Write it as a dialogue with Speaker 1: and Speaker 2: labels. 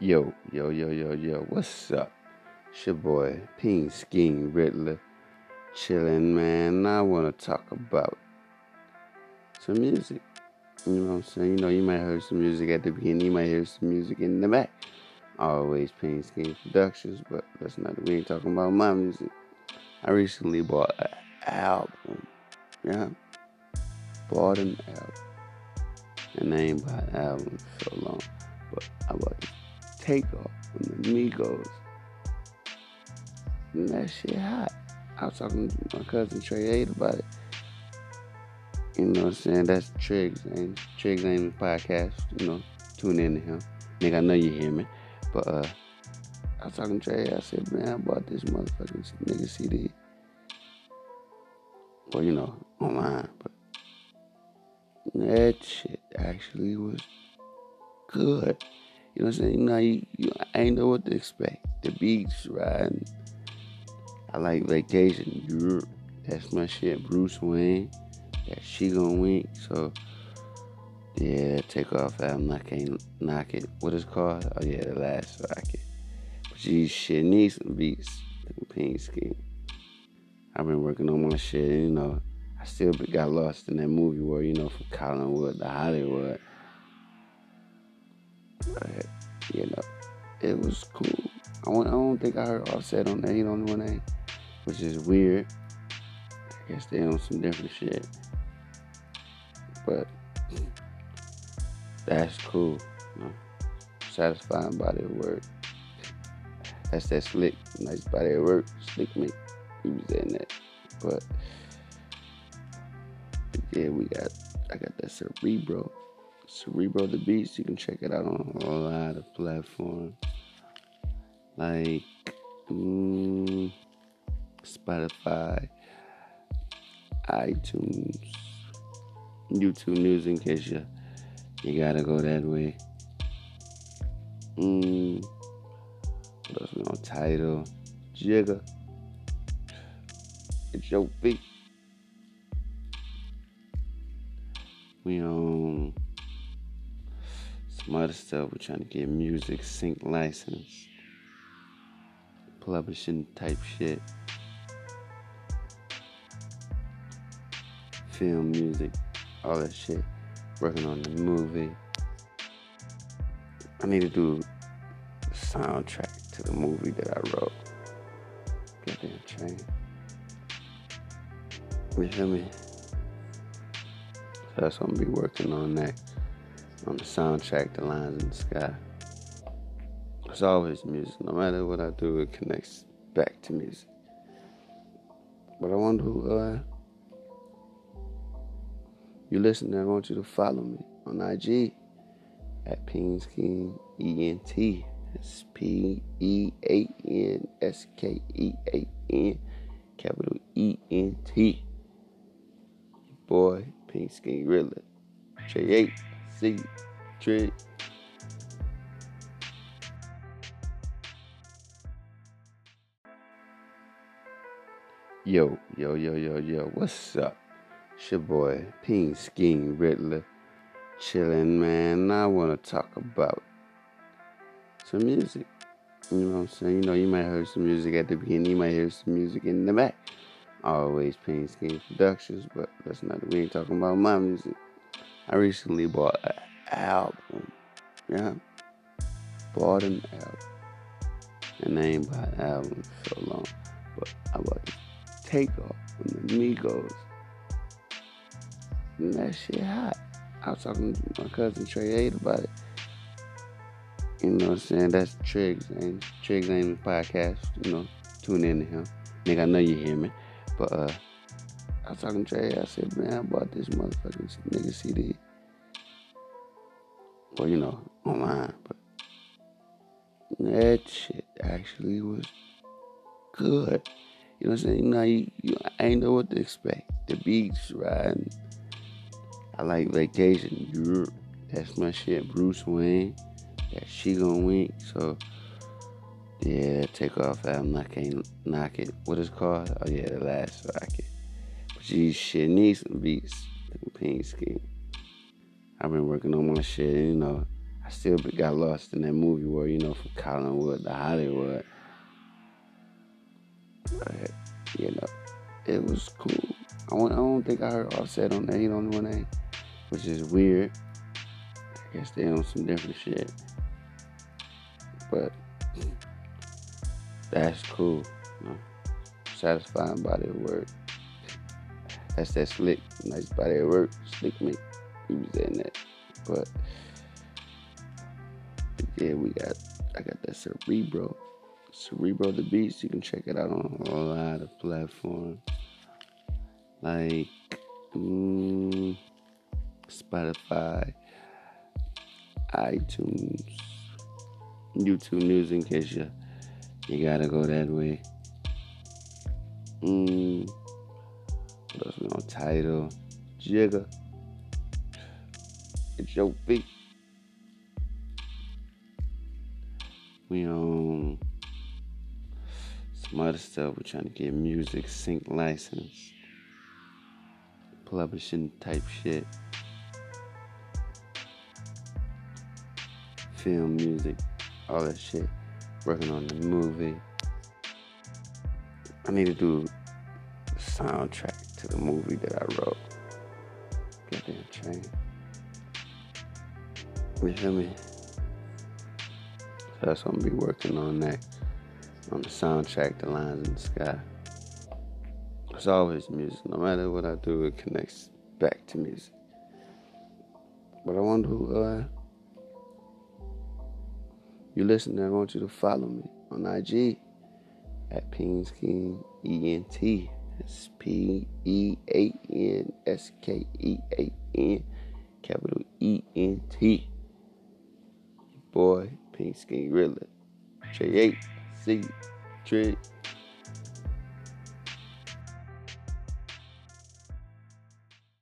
Speaker 1: Yo, yo, yo, yo, yo, what's up? It's your boy, Peanskean Riddler. Chillin', man. I want to talk about some music. You know what I'm saying? You know, you might hear some music at the beginning, you might hear some music in the back. Always Peanskean Productions, but that's not, we ain't talking about my music. I recently bought an album. Yeah. Bought an album. And I ain't bought an album for so long. But I bought the Takeoff from the Migos. And that shit hot. I was talking to my cousin Trey 8 about it. You know what I'm saying? That's Triggs and Triggs the podcast. You know, tune in to him. Nigga, I know you hear me. But uh I was talking to Trey. I said, man, I bought this motherfucking nigga CD. Well, you know, online, but that shit actually was good. You know what I'm saying? You know, you, you, I ain't know what to expect. The beach riding. I like vacation. That's my shit. Bruce Wayne. That she gonna wink. So yeah, take off album. I can't knock it. What is called? Oh yeah, the last rocket. But geez, shit needs some beats. Peanskean. I've been working on my shit. You know, I still got lost in that movie world. You know, from Collinwood to Hollywood. But, you know, it was cool. I don't, I don't think I heard Offset on there. He don't name, which is weird. I guess they on some different shit. But that's cool. You know? Satisfying body of work. That's that slick, nice body of work. Slick me. He was in that. But yeah, we got I got that cerebro. Cerebro the Beast. You can check it out on a lot of platforms like mm, Spotify, iTunes, YouTube News in case you you gotta go that way. Mm, what else we on Tidal? Jigga. It's your feet. We on some other stuff. We're trying to get music sync license, publishing type shit, film music, all that shit. Working on the movie. I need to do the soundtrack to the movie that I wrote. Get Goddamn train. You feel me? So that's what I'm be working on next on the soundtrack, The Lines in the Sky. It's always music. No matter what I do, it connects back to music. But I want to, uh, you listen, I want you to follow me on IG at Scheme E-N-T. That's P-E-A-N-S-K-E-A-N, capital E-N-T. Boy, Peanskean Riddler. J8. See, Trick. Yo, yo, yo, yo, yo, what's up? It's your boy, Peanskean Riddler. Chillin', man. I want to talk about some music. You know what I'm saying? You know, you might hear some music at the beginning, you might hear some music in the back. Always Peanskean Productions, but that's not, we ain't talking about my music. I recently bought an album. Yeah. Bought an album. And I ain't bought an album for so long. But I bought Takeoff from the Migos. And that shit hot. I was talking to my cousin Trey 8 about it. You know what I'm saying? That's Triggs name. Triggs the podcast. You know, tune in to him. Nigga, I know you hear me. But uh I was talking to Trey. I said, man, I bought this motherfucking nigga CD. Well, you know, online, but that shit actually was good. You know what I'm saying? You know, you, you, I ain't know what to expect. The beach riding. I like vacation. That's my shit. Bruce Wayne. That she gonna wink. So yeah, take off album. I can't knock it. What is called? Oh yeah, the last rocket. Geez, shit needs some beats. Peanskean. I've been working on my shit, you know. I still got lost in that movie where you know from Collinwood to Hollywood. But, you know, it was cool. I don't, I don't think I heard Offset on that. He don't know name, which is weird. I guess they on some different shit. But that's cool. You know? Satisfying body of work. That's that slick, nice body of work. Slick me. He was in that. But yeah, we got I got that Cerebro. Cerebro the Beast. You can check it out on a lot of platforms. Like mm, Spotify, iTunes, YouTube News in case you you gotta go that way. Mm, what else we on Tidal? Jigga. It's your feet. We on some other stuff. We're trying to get music sync license, publishing type shit, film music, all that shit. Working on the movie. I need to do soundtrack to the movie that I wrote. Goddamn train. You feel me? So that's what I'm be working on next. On the soundtrack, the lines in the sky. It's always music. No matter what I do, it connects back to music. But I want to, uh, you listen, I want you to follow me on IG at Peanskean E-N-T. That's P-E-A-N-S-K-E-A-N capital E-N-T. Boy, Peanskean Riddler. J8, C, Trick.